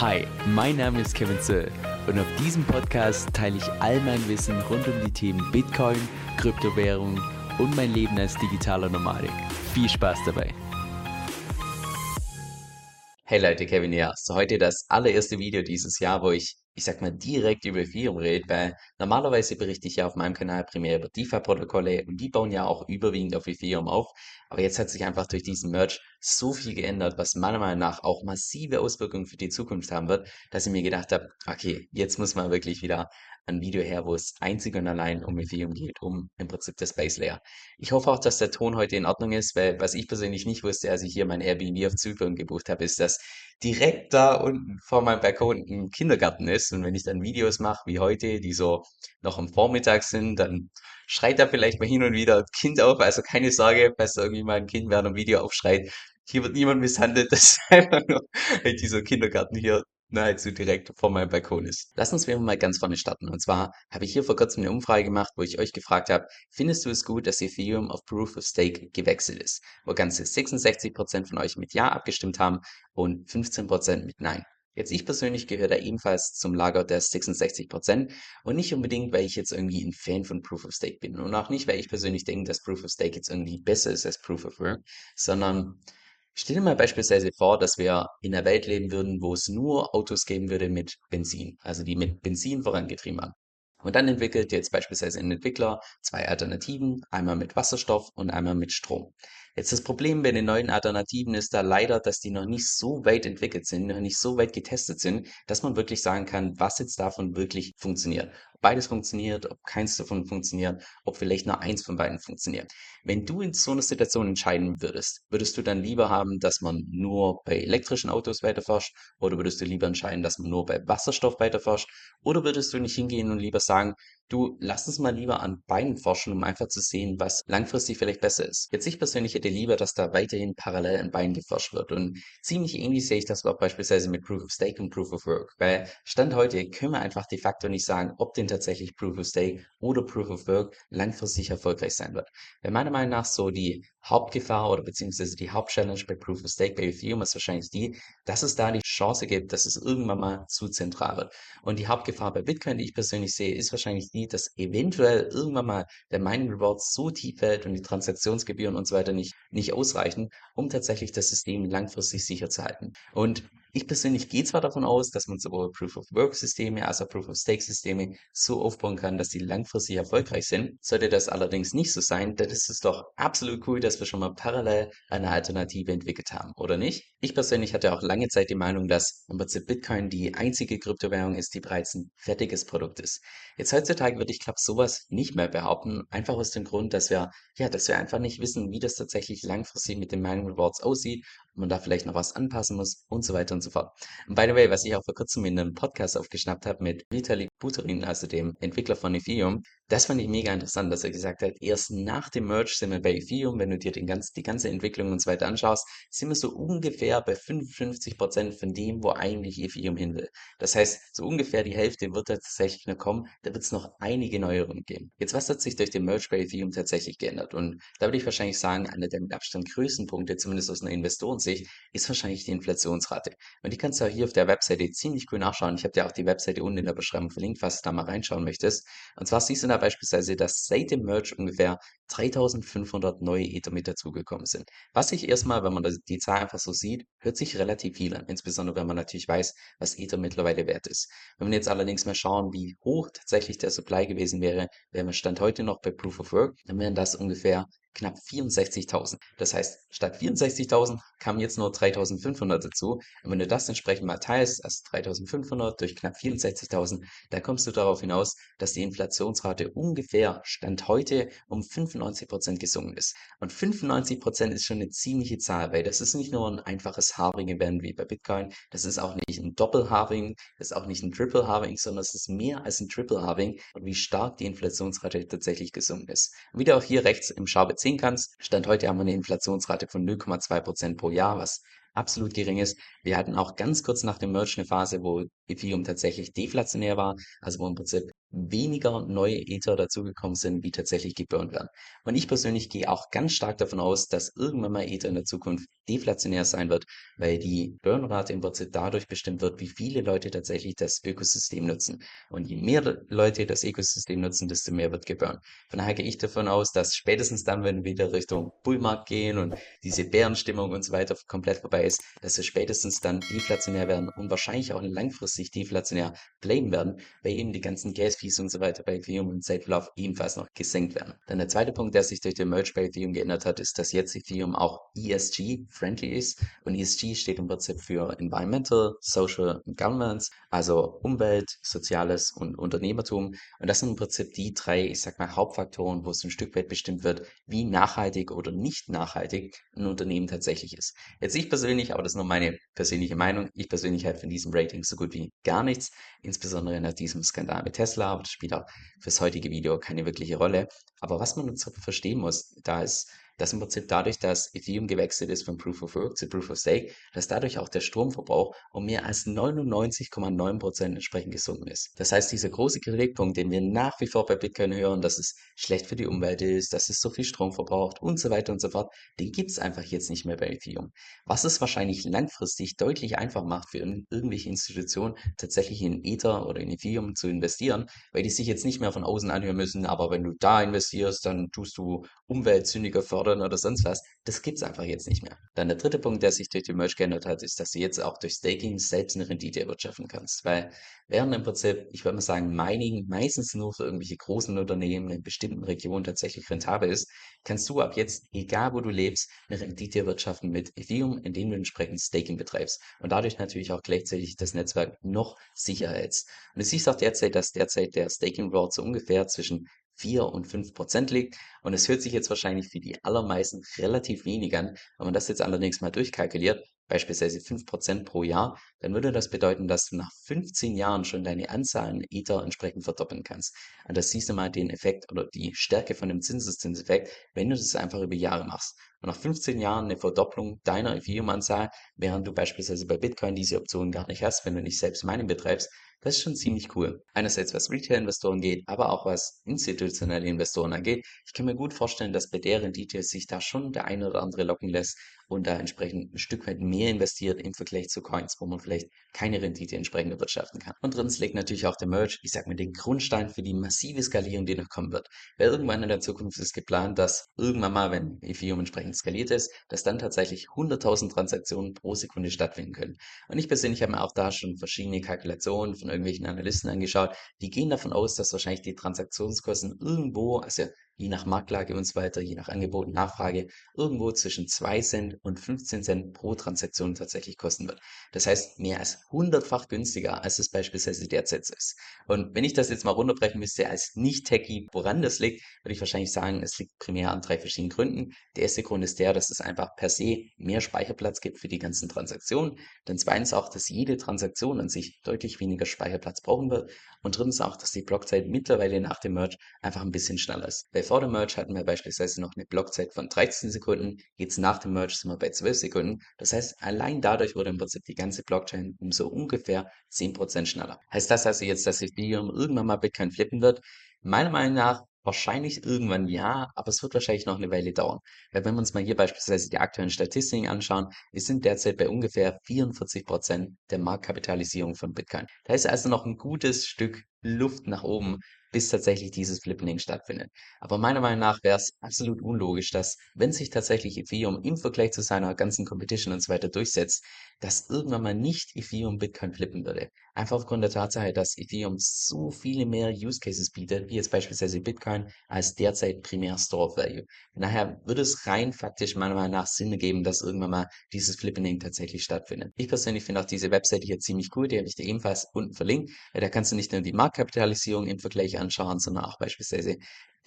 Hi, mein Name ist Kevin Zöll und auf diesem Podcast teile ich all mein Wissen rund um die Themen Bitcoin, Kryptowährung und mein Leben als digitaler Nomadik. Viel Spaß dabei! Hey Leute, Kevin hier. So heute das allererste Video dieses Jahr, wo ich, ich sag mal, direkt über Ethereum rede, weil normalerweise berichte ich ja auf meinem Kanal primär über DeFi-Protokolle und die bauen ja auch überwiegend auf Ethereum auf. Aber jetzt hat sich einfach durch diesen Merge so viel geändert, was meiner Meinung nach auch massive Auswirkungen für die Zukunft haben wird, dass ich mir gedacht habe, okay, jetzt muss man wirklich wieder ein Video her, wo es einzig und allein um Ethereum geht, um im Prinzip das Base Layer. Ich hoffe auch, dass der Ton heute in Ordnung ist, weil was ich persönlich nicht wusste, als ich hier mein Airbnb auf Zypern gebucht habe, ist, dass direkt da unten vor meinem Balkon ein Kindergarten ist. Und wenn ich dann Videos mache wie heute, die so noch am Vormittag sind, dann schreit da vielleicht mal hin und wieder ein Kind auf. Also keine Sorge, falls irgendwie mal ein Kind während einem Video aufschreit. Hier wird niemand misshandelt. Das ist einfach nur dieser Kindergarten hier nahezu direkt vor meinem Balkon ist. Lass uns mal ganz vorne starten. Und zwar habe ich hier vor kurzem eine Umfrage gemacht, wo ich euch gefragt habe, findest du es gut, dass Ethereum auf Proof of Stake gewechselt ist? Wo ganze 66% von euch mit Ja abgestimmt haben und 15% mit Nein. Jetzt ich persönlich gehöre da ebenfalls zum Lager der 66% und nicht unbedingt, weil ich jetzt irgendwie ein Fan von Proof of Stake bin und auch nicht, weil ich persönlich denke, dass Proof of Stake jetzt irgendwie besser ist als Proof of Work, sondern Stell dir mal beispielsweise vor, dass wir in einer Welt leben würden, wo es nur Autos geben würde mit Benzin, also die mit Benzin vorangetrieben haben. Und dann entwickelt jetzt beispielsweise ein Entwickler zwei Alternativen, einmal mit Wasserstoff und einmal mit Strom. Jetzt das Problem bei den neuen Alternativen ist da leider, dass die noch nicht so weit entwickelt sind, noch nicht so weit getestet sind, dass man wirklich sagen kann, was jetzt davon wirklich funktioniert beides funktioniert, ob keins davon funktioniert, ob vielleicht nur eins von beiden funktioniert. Wenn du in so einer Situation entscheiden würdest, würdest du dann lieber haben, dass man nur bei elektrischen Autos weiterforscht oder würdest du lieber entscheiden, dass man nur bei Wasserstoff weiterforscht oder würdest du nicht hingehen und lieber sagen, du lass uns mal lieber an beiden forschen, um einfach zu sehen, was langfristig vielleicht besser ist. Jetzt ich persönlich hätte lieber, dass da weiterhin parallel an beiden geforscht wird und ziemlich ähnlich sehe ich das auch beispielsweise mit Proof of Stake und Proof of Work, weil Stand heute können wir einfach de facto nicht sagen, ob den tatsächlich Proof of Stake oder Proof of Work langfristig erfolgreich sein wird. Weil meiner Meinung nach so die Hauptgefahr oder beziehungsweise die Hauptchallenge bei Proof of Stake bei Ethereum ist wahrscheinlich die, dass es da die Chance gibt, dass es irgendwann mal zu zentral wird. Und die Hauptgefahr bei Bitcoin, die ich persönlich sehe, ist wahrscheinlich die, dass eventuell irgendwann mal der Mining Reward so tief fällt und die Transaktionsgebühren und so weiter nicht, nicht ausreichen, um tatsächlich das System langfristig sicher zu halten. Und ich persönlich gehe zwar davon aus, dass man sowohl Proof-of-Work-Systeme als auch Proof-of-Stake-Systeme so aufbauen kann, dass sie langfristig erfolgreich sind. Sollte das allerdings nicht so sein, dann ist es doch absolut cool, dass wir schon mal parallel eine Alternative entwickelt haben, oder nicht? Ich persönlich hatte auch lange Zeit die Meinung, dass im Prinzip Bitcoin die einzige Kryptowährung ist, die bereits ein fertiges Produkt ist. Jetzt heutzutage würde ich, glaube sowas nicht mehr behaupten, einfach aus dem Grund, dass wir, ja, dass wir einfach nicht wissen, wie das tatsächlich langfristig mit den Mining Rewards aussieht, man da vielleicht noch was anpassen muss und so weiter und so fort. Und by the way, was ich auch vor kurzem in einem Podcast aufgeschnappt habe mit Vitalik Buterin, also dem Entwickler von Ethereum, das fand ich mega interessant, dass er gesagt hat, erst nach dem Merge sind wir bei Ethereum, wenn du dir den ganz, die ganze Entwicklung und so weiter anschaust, sind wir so ungefähr bei 55 Prozent von dem, wo eigentlich Ethereum hin will. Das heißt, so ungefähr die Hälfte wird da tatsächlich noch kommen, da wird es noch einige Neuerungen geben. Jetzt, was hat sich durch den Merge bei Ethereum tatsächlich geändert? Und da würde ich wahrscheinlich sagen, einer der mit Abstand größten Punkte, zumindest aus einer Investorensicht, ist wahrscheinlich die Inflationsrate. Und die kannst du auch hier auf der Webseite ziemlich cool nachschauen. Ich habe dir auch die Webseite unten in der Beschreibung verlinkt, falls du da mal reinschauen möchtest. Und zwar siehst du da beispielsweise, dass seit dem Merge ungefähr 3500 neue Ether mit dazugekommen sind. Was sich erstmal, wenn man die Zahl einfach so sieht, hört sich relativ viel an, insbesondere wenn man natürlich weiß, was Ether mittlerweile wert ist. Wenn wir jetzt allerdings mal schauen, wie hoch tatsächlich der Supply gewesen wäre, wären wir Stand heute noch bei Proof of Work, dann wären das ungefähr knapp 64.000. Das heißt, statt 64.000 kamen jetzt nur 3.500 dazu. Und wenn du das entsprechend mal teilst, also 3.500 durch knapp 64.000, dann kommst du darauf hinaus, dass die Inflationsrate ungefähr Stand heute um 95% gesunken ist. Und 95% ist schon eine ziemliche Zahl, weil das ist nicht nur ein einfaches Halving-Event wie bei Bitcoin, das ist auch nicht ein Doppel-Halving, das ist auch nicht ein Triple-Halving, sondern es ist mehr als ein Triple-Halving wie stark die Inflationsrate tatsächlich gesunken ist. Und wie du auch hier rechts im Schau ziehen kannst. Stand heute haben wir eine Inflationsrate von 0,2 Prozent pro Jahr, was absolut gering ist. Wir hatten auch ganz kurz nach dem Merge eine Phase, wo Ethereum tatsächlich deflationär war, also wo im Prinzip weniger neue Ether dazugekommen sind, wie tatsächlich geburnt werden. Und ich persönlich gehe auch ganz stark davon aus, dass irgendwann mal Ether in der Zukunft deflationär sein wird, weil die Burnrate im Prinzip dadurch bestimmt wird, wie viele Leute tatsächlich das Ökosystem nutzen. Und je mehr Leute das Ökosystem nutzen, desto mehr wird geburnt. Von daher gehe ich davon aus, dass spätestens dann, wenn wir wieder Richtung Bullmarkt gehen und diese Bärenstimmung und so weiter komplett vorbei ist, dass wir spätestens dann deflationär werden und wahrscheinlich auch langfristig deflationär bleiben werden, weil eben die ganzen Gas-Fees und so weiter bei Ethereum im Zeitverlauf ebenfalls noch gesenkt werden. Dann der zweite Punkt, der sich durch den Merge bei Ethereum geändert hat, ist, dass jetzt Ethereum auch ESG-friendly ist und ESG steht im Prinzip für Environmental, Social und Governance, also Umwelt, Soziales und Unternehmertum und das sind im Prinzip die drei, ich sag mal, Hauptfaktoren, wo es ein Stück weit bestimmt wird, wie nachhaltig oder nicht nachhaltig ein Unternehmen tatsächlich ist. Jetzt ich persönlich, aber das ist nur meine persönliche Meinung, ich persönlich halte von diesem Rating so gut wie gar nichts, insbesondere nach diesem Skandal mit Tesla, aber das spielt auch fürs heutige Video keine wirkliche Rolle. Aber was man jetzt verstehen muss, da ist dass im Prinzip dadurch, dass Ethereum gewechselt ist von Proof of Work zu Proof of Stake, dass dadurch auch der Stromverbrauch um mehr als 99,9% entsprechend gesunken ist. Das heißt, dieser große Kritikpunkt, den wir nach wie vor bei Bitcoin hören, dass es schlecht für die Umwelt ist, dass es so viel Strom verbraucht und so weiter und so fort, den gibt es einfach jetzt nicht mehr bei Ethereum. Was es wahrscheinlich langfristig deutlich einfach macht für irgendwelche Institutionen, tatsächlich in Ether oder in Ethereum zu investieren, weil die sich jetzt nicht mehr von außen anhören müssen, aber wenn du da investierst, dann tust du umweltsündiger fördern fordern oder sonst was. Das gibt es einfach jetzt nicht mehr. Dann der dritte Punkt, der sich durch die Merge geändert hat, ist, dass du jetzt auch durch Staking selbst eine Rendite erwirtschaften kannst. Weil während im Prinzip, ich würde mal sagen, Mining meistens nur für irgendwelche großen Unternehmen in bestimmten Regionen tatsächlich rentabel ist, kannst du ab jetzt, egal wo du lebst, eine Rendite erwirtschaften mit Ethereum, indem du entsprechend Staking betreibst. Und dadurch natürlich auch gleichzeitig das Netzwerk noch sicher hältst. Und du siehst auch derzeit, dass derzeit der Staking Reward so ungefähr zwischen 4 und 5 Prozent liegt. Und es hört sich jetzt wahrscheinlich für die allermeisten relativ wenig an. Wenn man das jetzt allerdings mal durchkalkuliert, beispielsweise 5 Prozent pro Jahr, dann würde das bedeuten, dass du nach 15 Jahren schon deine Anzahl an Ether entsprechend verdoppeln kannst. Und das siehst du mal den Effekt oder die Stärke von dem Zinseszinseffekt, wenn du das einfach über Jahre machst. Und nach 15 Jahren eine Verdopplung deiner Ethereum-Anzahl, während du beispielsweise bei Bitcoin diese Option gar nicht hast, wenn du nicht selbst Mining betreibst, das ist schon ziemlich cool. Einerseits was Retail-Investoren geht, aber auch was institutionelle Investoren angeht. Ich kann mir gut vorstellen, dass bei der Rendite sich da schon der eine oder andere locken lässt und da entsprechend ein Stück weit mehr investiert im Vergleich zu Coins, wo man vielleicht keine Rendite entsprechend erwirtschaften kann. Und drittens legt natürlich auch der Merge, ich sag mal, den Grundstein für die massive Skalierung, die noch kommen wird. Weil irgendwann in der Zukunft ist geplant, dass irgendwann mal, wenn Ethereum entsprechend skaliert ist, dass dann tatsächlich 100.000 Transaktionen pro Sekunde stattfinden können. Und ich persönlich habe mir auch da schon verschiedene Kalkulationen von irgendwelchen Analysten angeschaut, die gehen davon aus, dass wahrscheinlich die Transaktionskosten irgendwo, also je nach Marktlage und so weiter, je nach Angebot und Nachfrage, irgendwo zwischen 2 Cent und 15 Cent pro Transaktion tatsächlich kosten wird. Das heißt, mehr als hundertfach günstiger, als es beispielsweise derzeit ist. Und wenn ich das jetzt mal runterbrechen müsste als Nicht-Techie, woran das liegt, würde ich wahrscheinlich sagen, es liegt primär an drei verschiedenen Gründen. Der erste Grund ist der, dass es einfach per se mehr Speicherplatz gibt für die ganzen Transaktionen. Dann zweitens auch, dass jede Transaktion an sich deutlich weniger Speicherplatz brauchen wird. Und drittens auch, dass die Blockzeit mittlerweile nach dem Merge einfach ein bisschen schneller ist. Bei vor dem Merge hatten wir beispielsweise noch eine Blockzeit von 13 Sekunden, jetzt nach dem Merge sind wir bei 12 Sekunden. Das heißt, allein dadurch wurde im Prinzip die ganze Blockchain um so ungefähr 10% schneller. Heißt das also jetzt, dass Ethereum irgendwann mal Bitcoin flippen wird? Meiner Meinung nach Wahrscheinlich irgendwann ja, aber es wird wahrscheinlich noch eine Weile dauern. Weil wenn wir uns mal hier beispielsweise die aktuellen Statistiken anschauen, wir sind derzeit bei ungefähr 44 Prozent der Marktkapitalisierung von Bitcoin. Da ist also noch ein gutes Stück Luft nach oben, bis tatsächlich dieses Flippening stattfindet. Aber meiner Meinung nach wäre es absolut unlogisch, dass, wenn sich tatsächlich Ethereum im Vergleich zu seiner ganzen Competition und so weiter durchsetzt, dass irgendwann mal nicht Ethereum Bitcoin flippen würde. Einfach aufgrund der Tatsache, dass Ethereum so viele mehr Use Cases bietet, wie jetzt beispielsweise Bitcoin, als derzeit primär Store of Value. Von daher würde es rein faktisch meiner Meinung nach Sinn geben, dass irgendwann mal dieses Flippening tatsächlich stattfindet. Ich persönlich finde auch diese Webseite hier ziemlich cool, die habe ich dir ebenfalls unten verlinkt. Da kannst du nicht nur die Marktkapitalisierung im Vergleich anschauen, sondern auch beispielsweise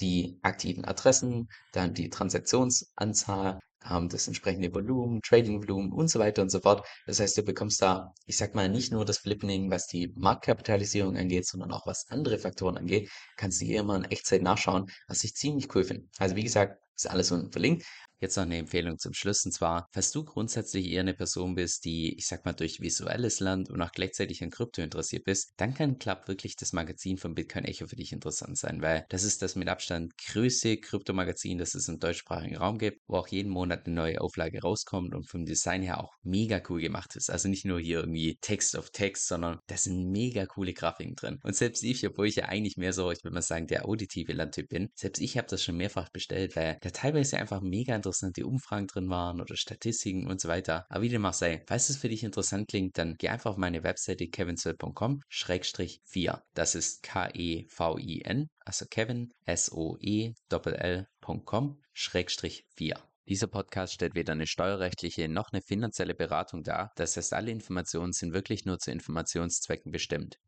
die aktiven Adressen, dann die Transaktionsanzahl, ähm, das entsprechende Volumen, Trading-Volumen und so weiter und so fort. Das heißt, du bekommst da, ich sag mal, nicht nur das Flippening, was die Marktkapitalisierung angeht, sondern auch was andere Faktoren angeht, kannst du hier immer in Echtzeit nachschauen, was ich ziemlich cool finde. Also wie gesagt, ist alles unten verlinkt. Jetzt noch eine Empfehlung zum Schluss und zwar, falls du grundsätzlich eher eine Person bist, die, ich sag mal, durch visuelles Land und auch gleichzeitig an Krypto interessiert bist, dann kann Club wirklich das Magazin von Bitcoin Echo für dich interessant sein, weil das ist das mit Abstand größte Kryptomagazin, das es im deutschsprachigen Raum gibt, wo auch jeden Monat eine neue Auflage rauskommt und vom Design her auch mega cool gemacht ist. Also nicht nur hier irgendwie Text auf Text, sondern da sind mega coole Grafiken drin. Und selbst ich, obwohl ich ja eigentlich mehr so, ich würde mal sagen, der auditive Landtyp bin, selbst ich habe das schon mehrfach bestellt, weil da teilweise einfach mega interessante Umfragen drin waren oder Statistiken und so weiter. Aber wie dem auch sei, falls es für dich interessant klingt, dann geh einfach auf meine Webseite kevinsoe.com-4. Das ist K-E-V-I-N, also Kevin, S-O-E-L-L.com-4. Dieser Podcast stellt weder eine steuerrechtliche noch eine finanzielle Beratung dar. Das heißt, alle Informationen sind wirklich nur zu Informationszwecken bestimmt.